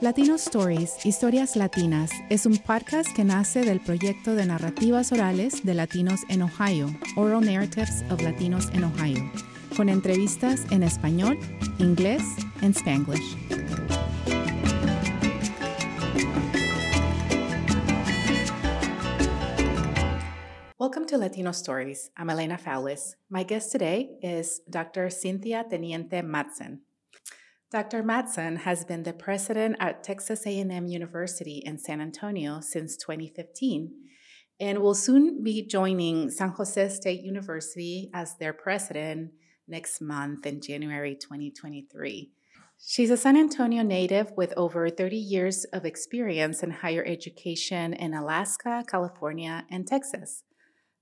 Latino Stories, Historias Latinas, es un podcast que nace del proyecto de narrativas orales de latinos en Ohio, Oral Narratives of Latinos in Ohio, con entrevistas en español, inglés y spanglish. Welcome to Latino Stories. I'm Elena Fowlis. My guest today is Dr. Cynthia Teniente Madsen. Dr. Madsen has been the president at Texas A&M University in San Antonio since 2015 and will soon be joining San Jose State University as their president next month in January 2023. She's a San Antonio native with over 30 years of experience in higher education in Alaska, California, and Texas.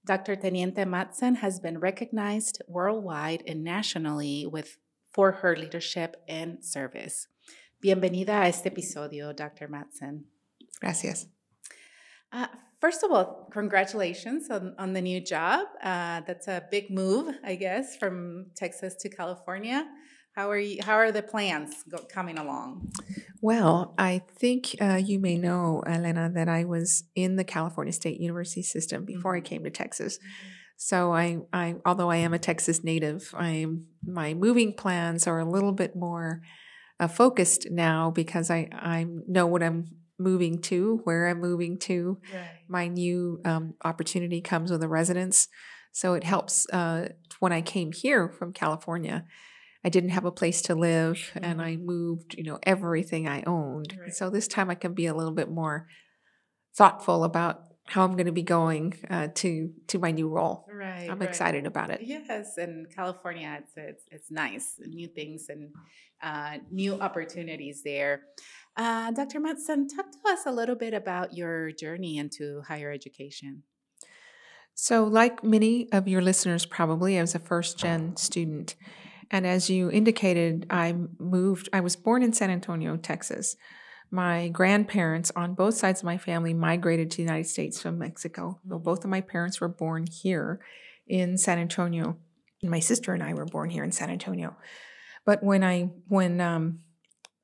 Dr. Teniente Madsen has been recognized worldwide and nationally with for her leadership and service. Bienvenida a este episodio, Dr. Madsen. Gracias. Uh, first of all, congratulations on, on the new job. Uh, that's a big move, I guess, from Texas to California. How are you? How are the plans go, coming along? Well, I think uh, you may know, Elena, that I was in the California State University system before mm-hmm. I came to Texas. Mm-hmm. So I, I, although I am a Texas native, I'm my moving plans are a little bit more uh, focused now because I, I know what I'm moving to, where I'm moving to. Right. My new um, opportunity comes with a residence, so it helps. Uh, when I came here from California, I didn't have a place to live, mm-hmm. and I moved, you know, everything I owned. Right. So this time I can be a little bit more thoughtful about how I'm going to be going uh, to to my new role. Right. I'm right. excited about it. Yes, and California, it's it's, it's nice, new things and uh, new opportunities there. Uh, Dr. Madsen, talk to us a little bit about your journey into higher education. So, like many of your listeners, probably, I was a first gen student. And as you indicated, I moved, I was born in San Antonio, Texas my grandparents on both sides of my family migrated to the United States from Mexico. So both of my parents were born here in San Antonio. My sister and I were born here in San Antonio. But when I when um,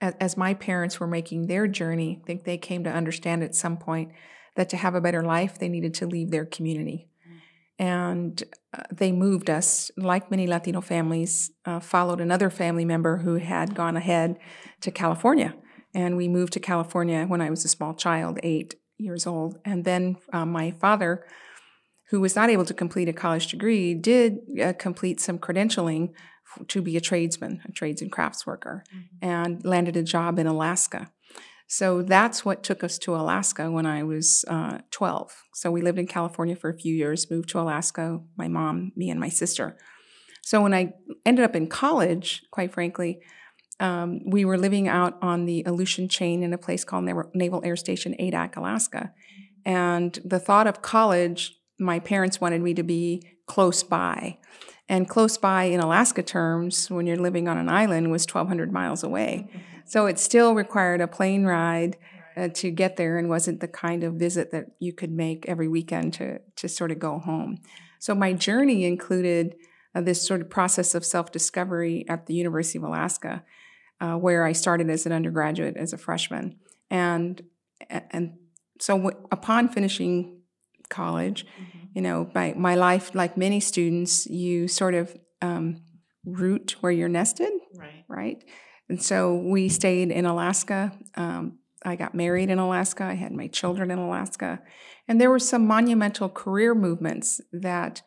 as, as my parents were making their journey, I think they came to understand at some point that to have a better life, they needed to leave their community. And uh, they moved us, like many Latino families, uh, followed another family member who had gone ahead to California and we moved to California when I was a small child, eight years old. And then um, my father, who was not able to complete a college degree, did uh, complete some credentialing to be a tradesman, a trades and crafts worker, mm-hmm. and landed a job in Alaska. So that's what took us to Alaska when I was uh, 12. So we lived in California for a few years, moved to Alaska, my mom, me, and my sister. So when I ended up in college, quite frankly, um, we were living out on the Aleutian chain in a place called Naval Air Station Adak, Alaska. And the thought of college, my parents wanted me to be close by. And close by in Alaska terms, when you're living on an island, was 1,200 miles away. So it still required a plane ride uh, to get there and wasn't the kind of visit that you could make every weekend to, to sort of go home. So my journey included uh, this sort of process of self discovery at the University of Alaska uh, where I started as an undergraduate as a freshman, and and so w- upon finishing college, mm-hmm. you know, my my life, like many students, you sort of um, root where you're nested, right? Right. And so we stayed in Alaska. Um, I got married in Alaska. I had my children in Alaska, and there were some monumental career movements that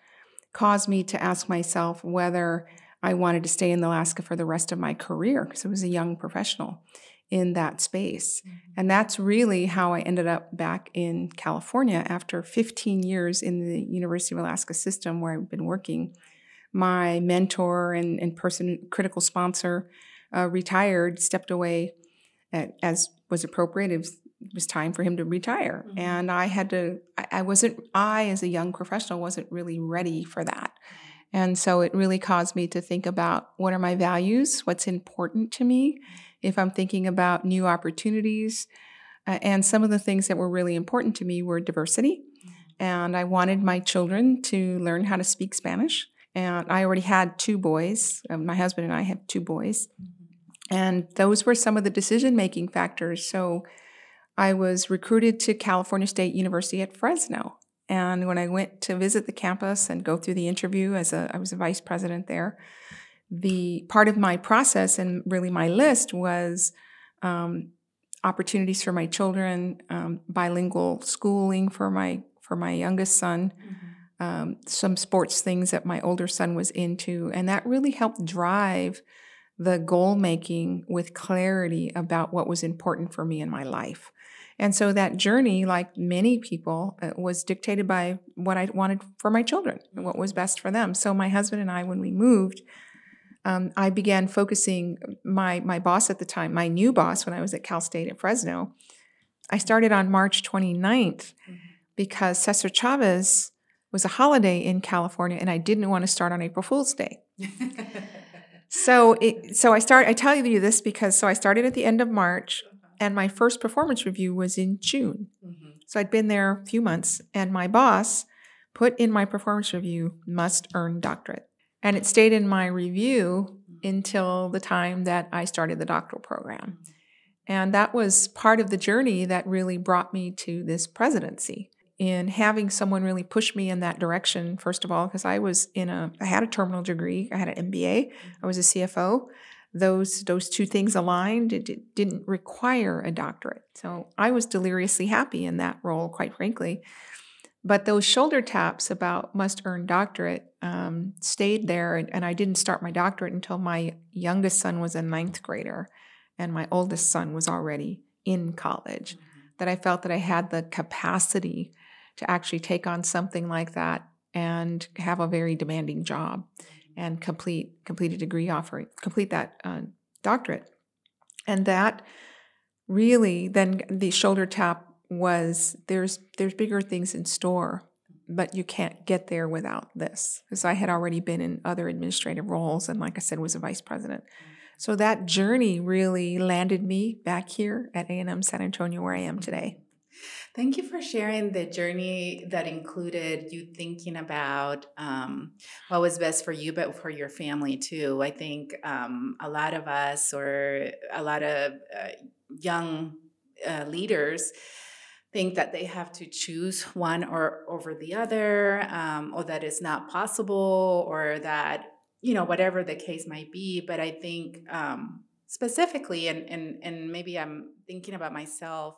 caused me to ask myself whether I wanted to stay in Alaska for the rest of my career because I was a young professional in that space. Mm-hmm. And that's really how I ended up back in California after 15 years in the University of Alaska system where I've been working. My mentor and, and person, critical sponsor, uh, retired, stepped away at, as was appropriate. It was, it was, time for him to retire. Mm-hmm. And I had to, I, I wasn't, I as a young professional wasn't really ready for that. And so it really caused me to think about what are my values, what's important to me, if I'm thinking about new opportunities. Uh, and some of the things that were really important to me were diversity. And I wanted my children to learn how to speak Spanish. And I already had two boys. Uh, my husband and I have two boys. And those were some of the decision making factors. So I was recruited to California State University at Fresno. And when I went to visit the campus and go through the interview as a I was a vice president there, the part of my process and really my list was um, opportunities for my children, um, bilingual schooling for my for my youngest son, mm-hmm. um, some sports things that my older son was into, and that really helped drive the goal making with clarity about what was important for me in my life. And so that journey, like many people, uh, was dictated by what I wanted for my children and what was best for them. So my husband and I, when we moved, um, I began focusing my my boss at the time, my new boss when I was at Cal State at Fresno. I started on March 29th mm-hmm. because Cesar Chavez was a holiday in California, and I didn't want to start on April Fool's Day. so, it, so I start. I tell you this because so I started at the end of March, and my first performance review was in June. Mm-hmm. So I'd been there a few months, and my boss put in my performance review must earn doctorate. And it stayed in my review mm-hmm. until the time that I started the doctoral program. Mm-hmm. And that was part of the journey that really brought me to this presidency. In having someone really push me in that direction, first of all, because I was in a, I had a terminal degree, I had an MBA, mm-hmm. I was a CFO. Those those two things aligned. It, it didn't require a doctorate, so I was deliriously happy in that role, quite frankly. But those shoulder taps about must earn doctorate um, stayed there, and, and, I didn't start my doctorate until my youngest son was a ninth grader, and my oldest son was already in college. Mm-hmm. That I felt that I had the capacity to actually take on something like that and have a very demanding job. And complete complete a degree offering, complete that uh, doctorate, and that really then the shoulder tap was there's there's bigger things in store but you can't get there without this. Because i had already been in other administrative roles and like i said was a vice president. So that journey really landed me back here at a&m san antonio where i am today Thank you for sharing the journey that included you thinking about um, what was best for you, but for your family too. I think um, a lot of us, or a lot of uh, young uh, leaders, think that they have to choose one or over the other, um, or that it's not possible, or that you know whatever the case might be. But I think um, specifically, and and and maybe I'm thinking about myself.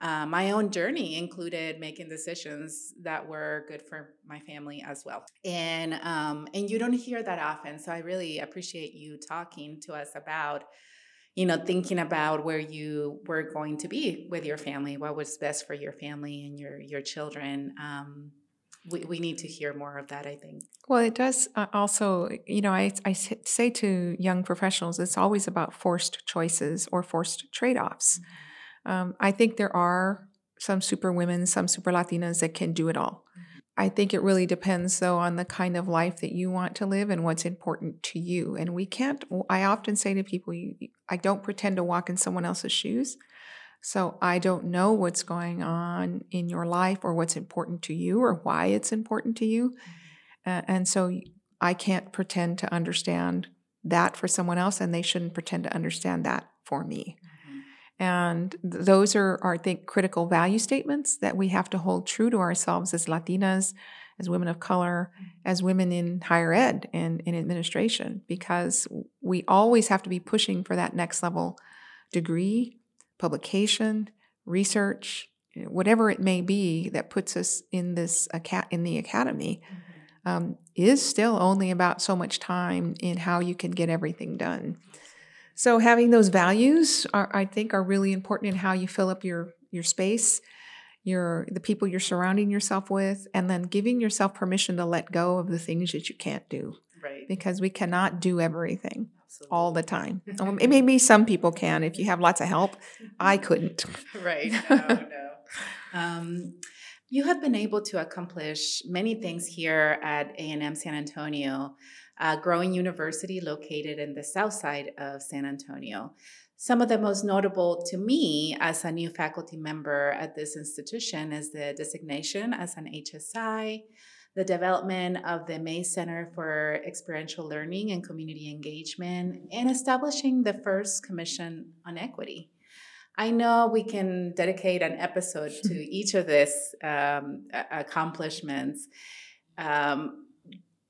Uh, my own journey included making decisions that were good for my family as well, and um, and you don't hear that often. So I really appreciate you talking to us about you know, thinking about where you were going to be with your family, what was best for your family and your your children. Um, we, we need to hear more of that, I think. Well, it does uh, also, you know, I, I say to young professionals, it's always about forced choices or forced trade offs. Mm-hmm. Um, I think there are some super women, some super Latinas that can do it all. Mm-hmm. I think it really depends, though, on the kind of life that you want to live and what's important to you. And we can't, I often say to people, I don't pretend to walk in someone else's shoes. So I don't know what's going on in your life or what's important to you or why it's important to you. Uh, and so I can't pretend to understand that for someone else, and they shouldn't pretend to understand that for me. And those are, are, I think, critical value statements that we have to hold true to ourselves as Latinas, as women of color, as women in higher ed and in administration, because we always have to be pushing for that next level degree, publication, research, whatever it may be that puts us in this in the academy. Um, is still only about so much time in how you can get everything done. So having those values are, I think, are really important in how you fill up your your space, your the people you're surrounding yourself with, and then giving yourself permission to let go of the things that you can't do. Right. Because we cannot do everything Absolutely. all the time. um, maybe some people can if you have lots of help. I couldn't. right. No, no. Um, you have been able to accomplish many things here at A&M San Antonio a growing university located in the south side of San Antonio. Some of the most notable to me as a new faculty member at this institution is the designation as an HSI, the development of the May Center for Experiential Learning and Community Engagement, and establishing the first Commission on Equity. I know we can dedicate an episode to each of these um, accomplishments, um,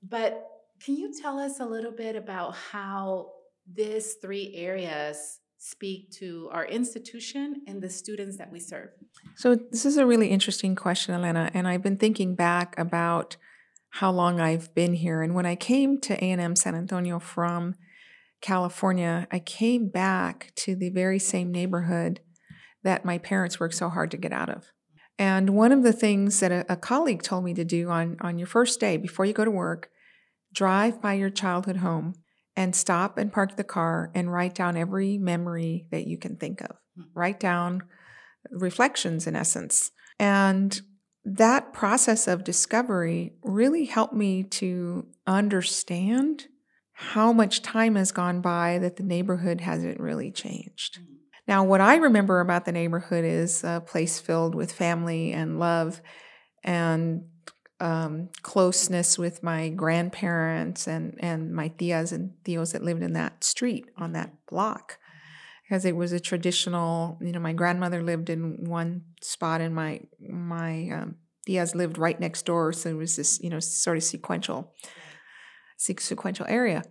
but can you tell us a little bit about how these three areas speak to our institution and the students that we serve? So, this is a really interesting question, Elena, and I've been thinking back about how long I've been here. And when I came to A&M San Antonio from California, I came back to the very same neighborhood that my parents worked so hard to get out of. And one of the things that a, a colleague told me to do on, on your first day before you go to work, drive by your childhood home and stop and park the car and write down every memory that you can think of. Hmm. Write down reflections, in essence. And that process of discovery really helped me to understand how much time has gone by that the neighborhood hasn't really changed. Hmm. Now, what I remember about the neighborhood is a place filled with family and love and um, closeness with my grandparents and, and my tias and tios that lived in that street on that block. Because it was a traditional you know my grandmother lived in one spot and my my um, tias lived right next door. So it was this you know sort of sequential sequential area.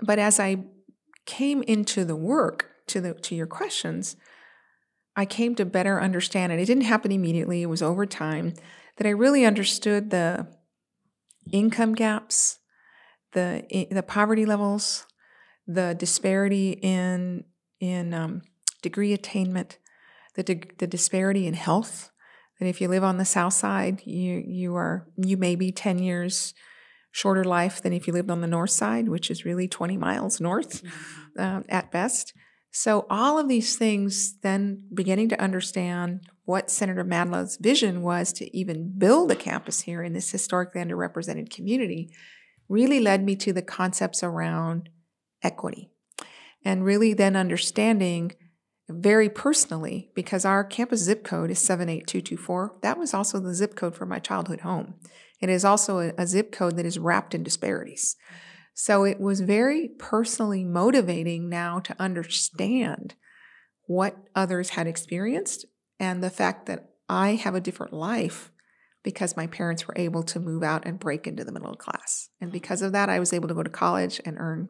But as i came into the work to the to your questions i came to better understand it. It didn't happen immediately. It was over time that I really understood the income gaps, the the poverty levels, the disparity in in um, degree attainment, the the disparity in health. That if you live on the south side, you you are you may be ten years shorter life than if you lived on the north side, which is really twenty miles north mm-hmm. uh, at best. So all of these things, then beginning to understand what Senator Madla's vision was to even build a campus here in this historically underrepresented community really led me to the concepts around equity. And really then understanding very personally, because our campus zip code is 78224, that was also the zip code for my childhood home. It is also a, a zip code that is wrapped in disparities. So it was very personally motivating now to understand what others had experienced and the fact that I have a different life because my parents were able to move out and break into the middle class. And because of that, I was able to go to college and earn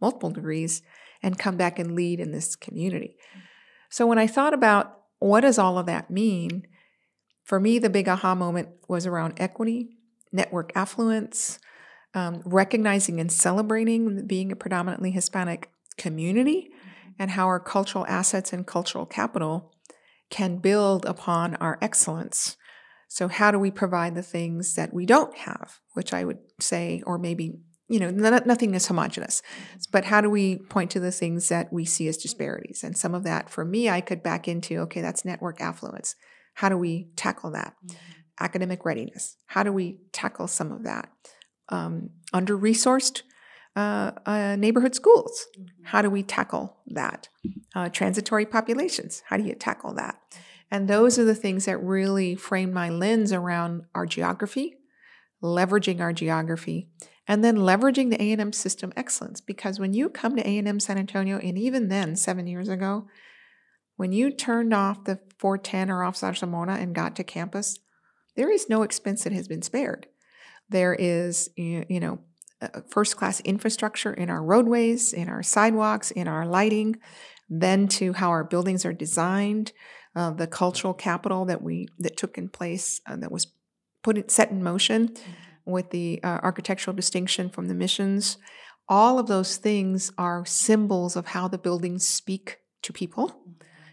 multiple degrees and come back and lead in this community. So when I thought about what does all of that mean, for me, the big aha moment was around equity, network affluence, um, recognizing and celebrating being a predominantly Hispanic community, and how our cultural assets and cultural capital can build upon our excellence. So, how do we provide the things that we don't have, which I would say, or maybe, you know, nothing is homogenous, but how do we point to the things that we see as disparities? And some of that, for me, I could back into okay, that's network affluence. How do we tackle that? Mm-hmm. Academic readiness. How do we tackle some of that? Um, Under resourced uh, uh, neighborhood schools. Mm-hmm. How do we tackle that? Uh, transitory populations. How do you tackle that? And those are the things that really frame my lens around our geography, leveraging our geography, and then leveraging the A&M system excellence. Because when you come to A&M San Antonio, and even then, seven years ago, when you turned off the 410 or off Zarzamora and got to campus, there is no expense that has been spared. There is, you know, first class infrastructure in our roadways, in our sidewalks, in our lighting, then to how our buildings are designed, uh, the cultural capital that we that took in place uh, that was put it set in motion mm-hmm. with the uh, architectural distinction from the missions. All of those things are symbols of how the buildings speak to people mm-hmm.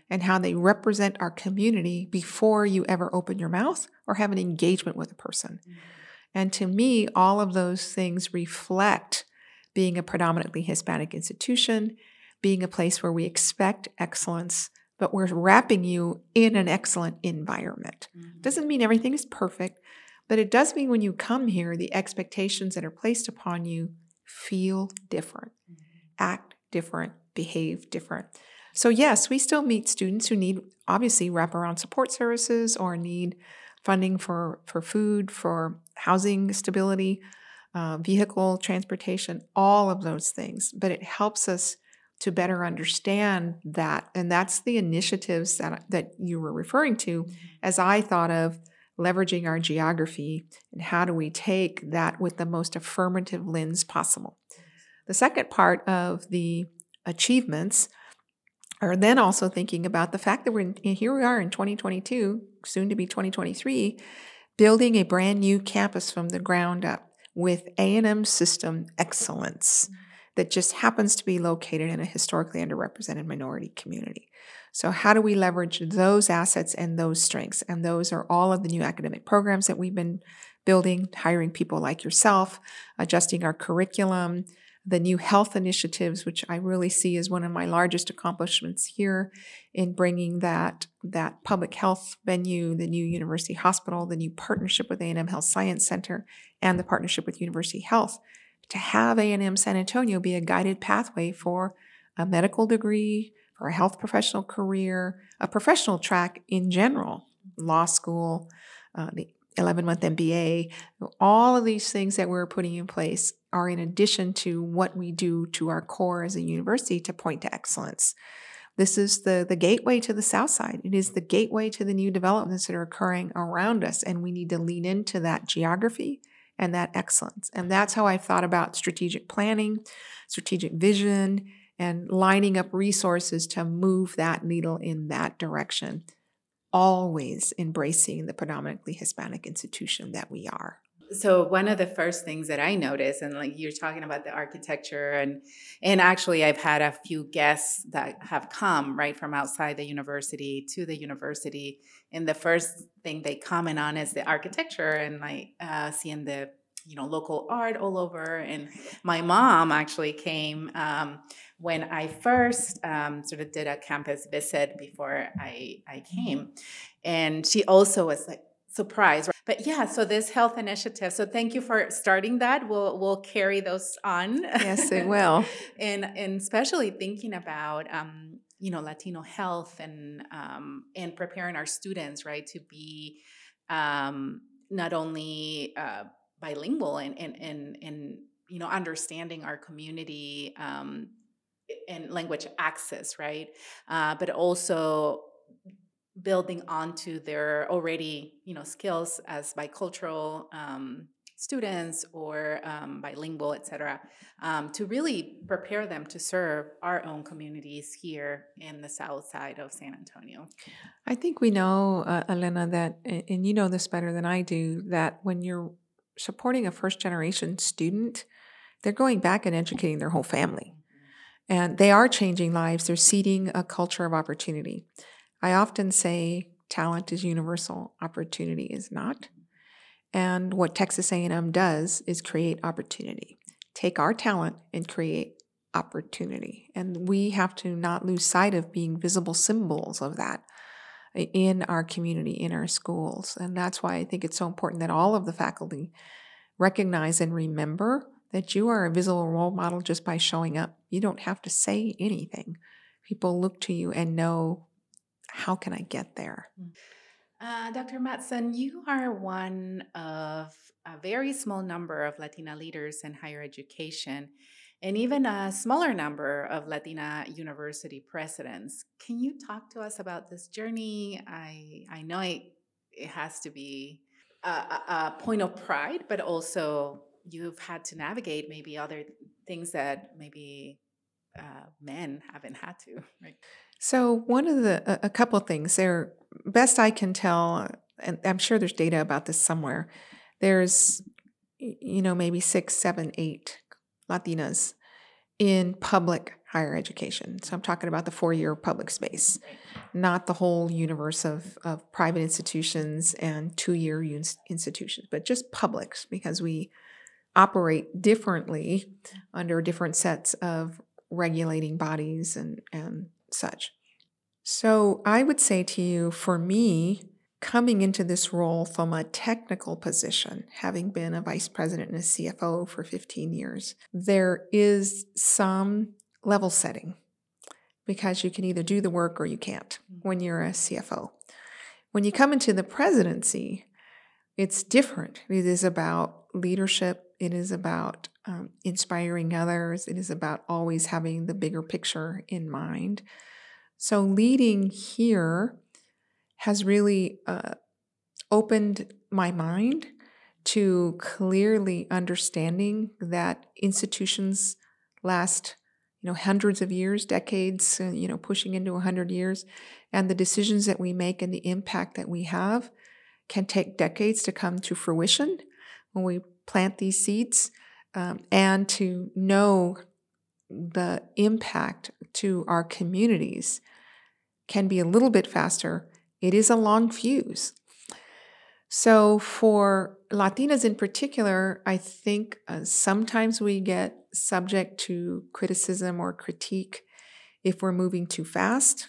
and how they represent our community before you ever open your mouth or have an engagement with a person. Mm-hmm. And to me, all of those things reflect being a predominantly Hispanic institution, being a place where we expect excellence, but we're wrapping you in an excellent environment. Mm-hmm. Doesn't mean everything is perfect, but it does mean when you come here, the expectations that are placed upon you feel different, mm-hmm. act different, behave different. So, yes, we still meet students who need obviously wraparound support services or need funding for, for food, for housing stability, uh, vehicle transportation, all of those things. But it helps us to better understand that. And that's the initiatives that, that you were referring to mm-hmm. as I thought of leveraging our geography and how do we take that with the most affirmative lens possible. The second part of the achievements are then also thinking about the fact that we're in, here we are in 2022, soon to be 2023, building a brand new campus from the ground up with A&M system excellence mm-hmm. that just happens to be located in a historically underrepresented minority community. So, how do we leverage those assets and those strengths? And those are all of the new academic programs that we've been building, hiring people like yourself, adjusting our curriculum, the new health initiatives, which I really see as one of my largest accomplishments here in bringing that, that public health venue, the new university hospital, the new partnership with A&M Health Science Center, and the partnership with University Health. To have A&M San Antonio be a guided pathway for a medical degree, for a health professional career, a professional track in general, law school, uh, the 11 month MBA, all of these things that we're putting in place are in addition to what we do to our core as a university to point to excellence. This is the, the gateway to the South Side. It is the gateway to the new developments that are occurring around us, and we need to lean into that geography and that excellence. And that's how I've thought about strategic planning, strategic vision, and lining up resources to move that needle in that direction always embracing the predominantly Hispanic institution that we are. So one of the first things that I noticed, and like you're talking about the architecture, and and actually I've had a few guests that have come right from outside the university to the university, and the first thing they comment on is the architecture and like uh, seeing the you know local art all over. And my mom actually came um, when I first um, sort of did a campus visit before I, I came. And she also was like surprised. But yeah, so this health initiative. So thank you for starting that. We'll we'll carry those on. Yes, it will. and and especially thinking about um, you know Latino health and um, and preparing our students right to be um, not only uh, bilingual and and and and you know understanding our community um, and language access, right? Uh, but also building onto their already, you know, skills as bicultural um, students or um, bilingual, etc um, to really prepare them to serve our own communities here in the south side of San Antonio. I think we know, uh, Elena, that, and you know this better than I do, that when you're supporting a first generation student, they're going back and educating their whole family. And they are changing lives. They're seeding a culture of opportunity. I often say talent is universal, opportunity is not. And what Texas A&M does is create opportunity. Take our talent and create opportunity. And we have to not lose sight of being visible symbols of that in our community, in our schools. And that's why I think it's so important that all of the faculty recognize and remember that you are a visible role model just by showing up. You don't have to say anything. People look to you and know, how can I get there? Mm. Uh, Dr. Madsen, you are one of a very small number of Latina leaders in higher education and even a smaller number of Latina university presidents. Can you talk to us about this journey? I, I know it, it has to be a, a point of pride, but also you've had to navigate maybe other things that maybe uh, men haven't had to right so one of the a, couple things there best i can tell and i'm sure there's data about this somewhere there's you know maybe six seven eight latinas in public higher education. So i'm talking about the four year public space not the whole universe of, of private institutions and two year institutions but just publics because we operate differently under different sets of regulating bodies and, and such. So I would say to you, for me, coming into this role from a technical position, having been a vice president and a CFO for 15 years, there is some level setting because you can either do the work or you can't mm. when you're a CFO. When you come into the presidency, it's different. It is about leadership, it is about um, inspiring others, it is about always having the bigger picture in mind. So, leading here has really uh, opened my mind to clearly understanding that institutions last you know hundreds of years decades uh, you know pushing into 100 years and the decisions that we make and the impact that we have can take decades to come to fruition when we plant these seeds um, and to know the impact to our communities can be a little bit faster it is a long fuse so, for Latinas in particular, I think uh, sometimes we get subject to criticism or critique if we're moving too fast.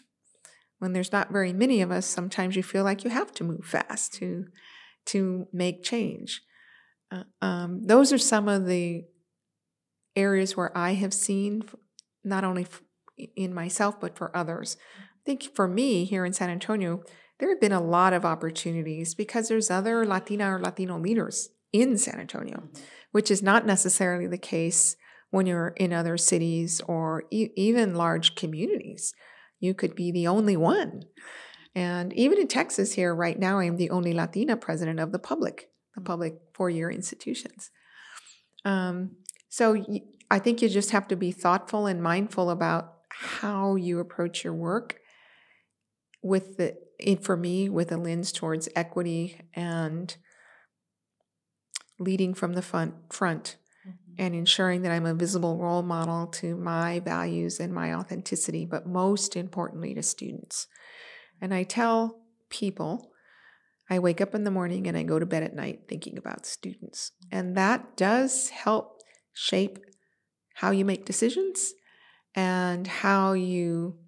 When there's not very many of us, sometimes you feel like you have to move fast to to make change. Uh, um, those are some of the areas where I have seen, not only in myself but for others. I think for me here in San Antonio, there have been a lot of opportunities because there's other Latina or Latino leaders in San Antonio, mm-hmm. which is not necessarily the case when you're in other cities or e- even large communities. You could be the only one. And even in Texas, here right now, I'm the only Latina president of the public, the mm-hmm. public four year institutions. Um, so I think you just have to be thoughtful and mindful about how you approach your work with the for me with a lens towards equity and leading from the front, front mm-hmm. and ensuring that I'm a visible role model to my values and my authenticity, but most importantly to students. And I tell people, I wake up in the morning and I go to bed at night thinking about students. And that does help shape how you make decisions and how you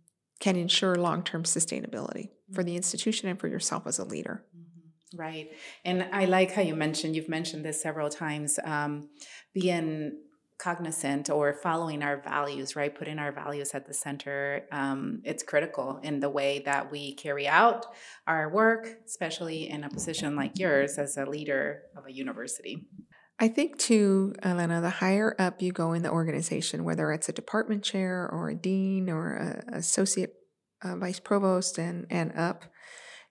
can ensure long term sustainability for the institution and for yourself as a leader. Mm-hmm. Right. And I like how you mentioned, you've mentioned this several times, um, being cognizant or following our values, right? Putting our values at the center. Um, it's critical in the way that we carry out our work, especially in a position like yours as a leader of a university. I think too, Elena, the higher up you go in the organization, whether it's a department chair or a dean or an associate uh, vice provost and, and up,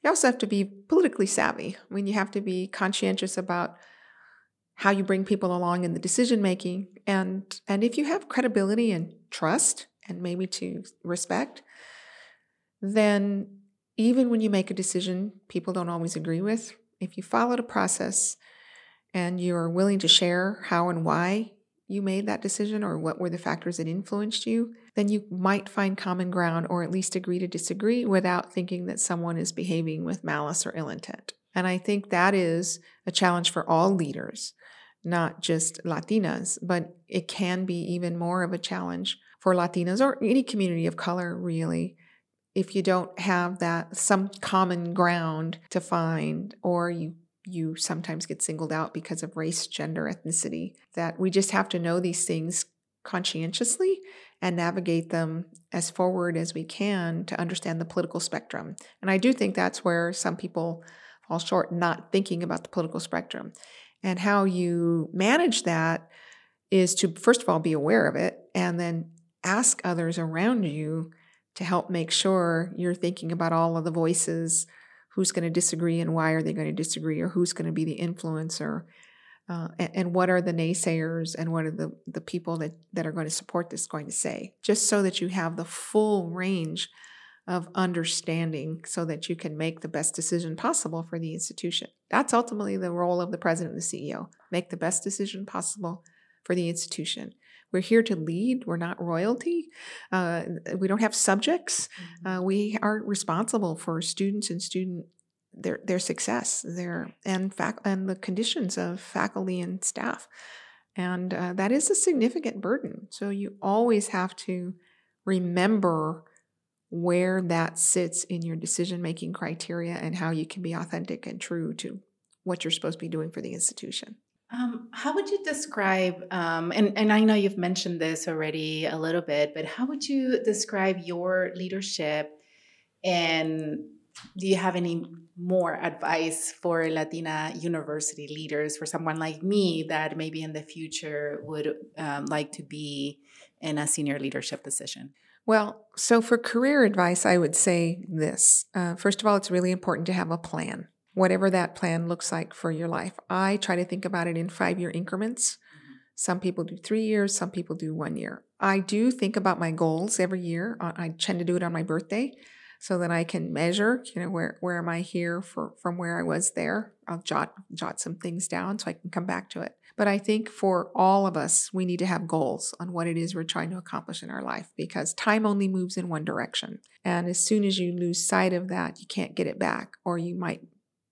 you also have to be politically savvy. I mean, you have to be conscientious about how you bring people along in the decision making, and and if you have credibility and trust, and maybe to respect, then even when you make a decision people don't always agree with, if you followed a process and you're willing to share how and why you made that decision or what were the factors that influenced you, then you might find common ground or at least agree to disagree without thinking that someone is behaving with malice or ill intent. And I think that is a challenge for all leaders, not just Latinas, but it can be even more of a challenge for Latinas or any community of color, really, if you don't have that some common ground to find or you you sometimes get singled out because of race, gender, ethnicity, that we just have to know these things conscientiously and navigate them as forward as we can to understand the political spectrum. And I do think that's where some people fall short, not thinking about the political spectrum. And how you manage that is to, first of all, be aware of it and then ask others around you to help make sure you're thinking about all of the voices. Who's going to disagree and why are they going to disagree or who's going to be the influencer? Uh, and, and, what are the naysayers and what are the, the people that, that are going to support this going to say? Just so that you have the full range of understanding so that you can make the best decision possible for the institution that's ultimately the role of the president and the ceo make the best decision possible for the institution we're here to lead. We're not royalty. Uh, we don't have subjects. Mm-hmm. Uh, we are responsible for students and student their their success, their and fac- and the conditions of faculty and staff, and uh, that is a significant burden. So you always have to remember where that sits in your decision making criteria and how you can be authentic and true to what you're supposed to be doing for the institution. Um, how would you describe, um, and, and I know you've mentioned this already a little bit, but how would you describe your leadership and do you have any more advice for Latina university leaders, for someone like me that maybe in the future would um, like to be in a senior leadership position? Well, so for career advice, I would say this. Uh, first of all, it's really important to have a plan, whatever that plan looks like for your life. I try to think about it in five year increments. Some people do three years, some people do one year. I do think about my goals every year. Uh, I tend to do it on my birthday so that I can measure, you know, where, where am I here for, from where I was there. I'll jot, jot some things down so I can come back to it. But I think for all of us, we need to have goals on what it is we're trying to accomplish in our life because time only moves in one direction. And as soon as you lose sight of that, you can't get it back, or you might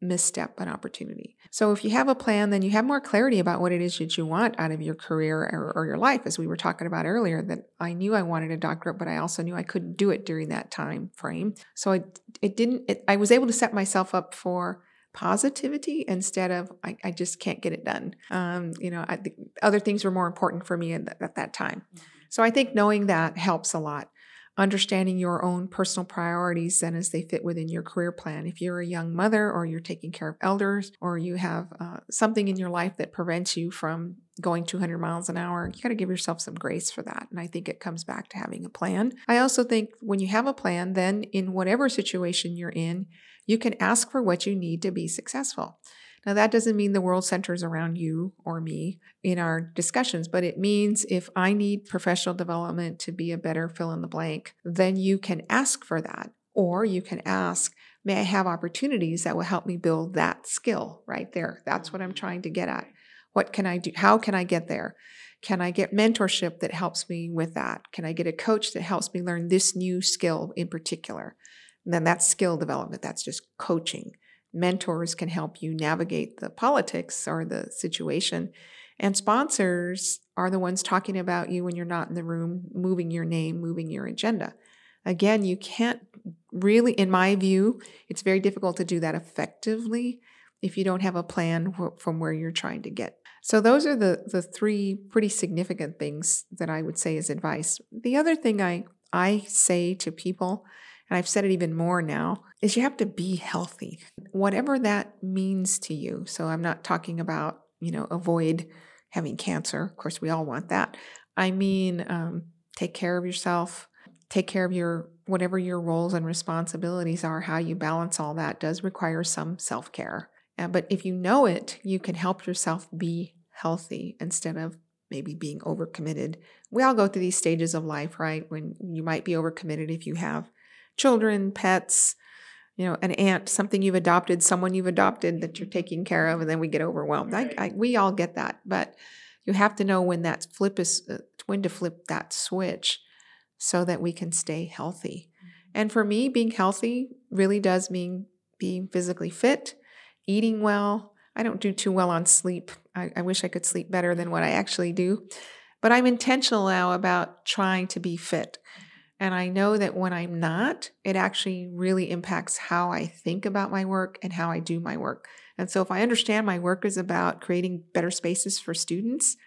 misstep an opportunity. So if you have a plan, then you have more clarity about what it is that you want out of your career or, or, your life, as we were talking about earlier. That I knew I wanted a doctorate, but I also knew I couldn't do it during that time frame. So it it didn't. It, I was able to set myself up for positivity instead of I, I just can't get it done. Um, you know, I, the other things were more important for me at, at that time. Mm-hmm. So I think knowing that helps a lot. Understanding your own personal priorities and as they fit within your career plan. If you're a young mother or you're taking care of elders or you have uh, something in your life that prevents you from going 200 miles an hour, you got to give yourself some grace for that. And I think it comes back to having a plan. I also think when you have a plan, then in whatever situation you're in, you can ask for what you need to be successful. Now, that doesn't mean the world centers around you or me in our discussions, but it means if I need professional development to be a better fill in the blank, then you can ask for that. Or you can ask, may I have opportunities that will help me build that skill right there? That's what I'm trying to get at. What can I do? How can I get there? Can I get mentorship that helps me with that? Can I get a coach that helps me learn this new skill in particular? And then that's skill development, that's just coaching. Mentors can help you navigate the politics or the situation. And sponsors are the ones talking about you when you're not in the room, moving your name, moving your agenda. Again, you can't really, in my view, it's very difficult to do that effectively if you don't have a plan from where you're trying to get. So those are the the three pretty significant things that I would say as advice. The other thing I I say to people and I've said it even more now, is you have to be healthy, whatever that means to you. So I'm not talking about, you know, avoid having cancer. Of course, we all want that. I mean, um, take care of yourself, take care of your whatever your roles and responsibilities are, how you balance all that does require some self care. Uh, but if you know it, you can help yourself be healthy instead of maybe being overcommitted. We all go through these stages of life, right? When you might be overcommitted if you have children, pets, you know, an aunt, something you've adopted, someone you've adopted that you're taking care of, and then we get overwhelmed. I, I, we all get that, but you have to know when that flip is uh, when to flip that switch, so that we can stay healthy. And for me, being healthy really does mean being physically fit, eating well. I don't do too well on sleep. I, I wish I could sleep better than what I actually do, but I'm intentional now about trying to be fit. And I know that when I'm not, it actually really impacts how I think about my work and how I do my work. And so if I understand my work is about creating better spaces for students,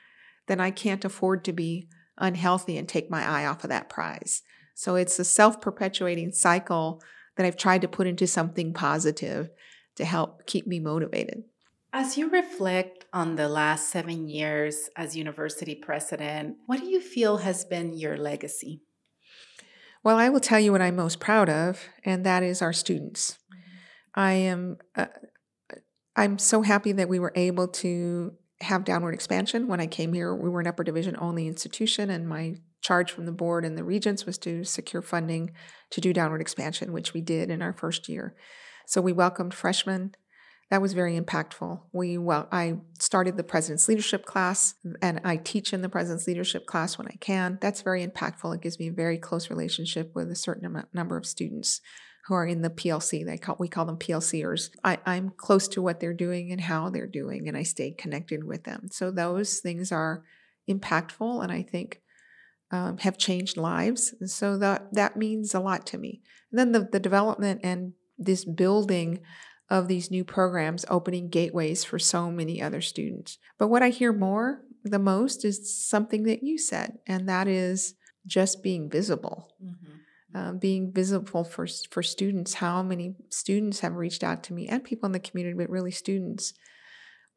then I can't afford to be unhealthy and take my eye off of that prize. So it's a self perpetuating cycle that I've tried to put into something positive to help keep me motivated. As you reflect on the last seven years as university president, what do you feel has been your legacy? Well, I will tell you what I'm most proud of, and that is our students. I am uh, I'm so happy that we were able to have downward expansion. When I came here, we were an upper division only institution, and my charge from the board and the regents was to secure funding to do downward expansion, which we did in our first year. So we welcomed freshmen that was very impactful. We well, I started the president's leadership class, and I teach in the president's leadership class when I can. That's very impactful. It gives me a very close relationship with a certain amount, number of students who are in the PLC. They call we call them PLCers. I, I'm close to what they're doing and how they're doing, and I stay connected with them. So those things are impactful, and I think um, have changed lives. And so that that means a lot to me. And then the the development and this building of these new programs opening gateways for so many other students. But what I hear more, the most, is something that you said, and that is just being visible. Mm-hmm. uh, being visible for for students. How many students have reached out to me and people in the community, but really students.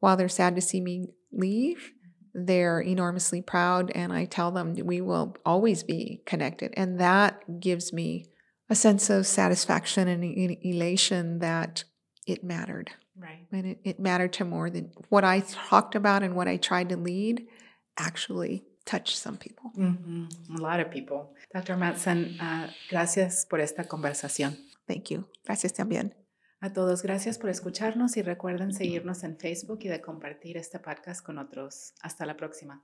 While they're sad to see me leave, they're enormously proud, and I tell them we will always be connected, and that gives me a sense of satisfaction and elation that it mattered. Right. And it, it mattered to more than what I talked about and what I tried to lead actually touched some people. Mm-hmm. A lot of people. Dr. Madsen, uh, gracias por esta conversación. Thank you. Gracias también. A todos, gracias por escucharnos y recuerden seguirnos en Facebook y de compartir este podcast con otros. Hasta la próxima.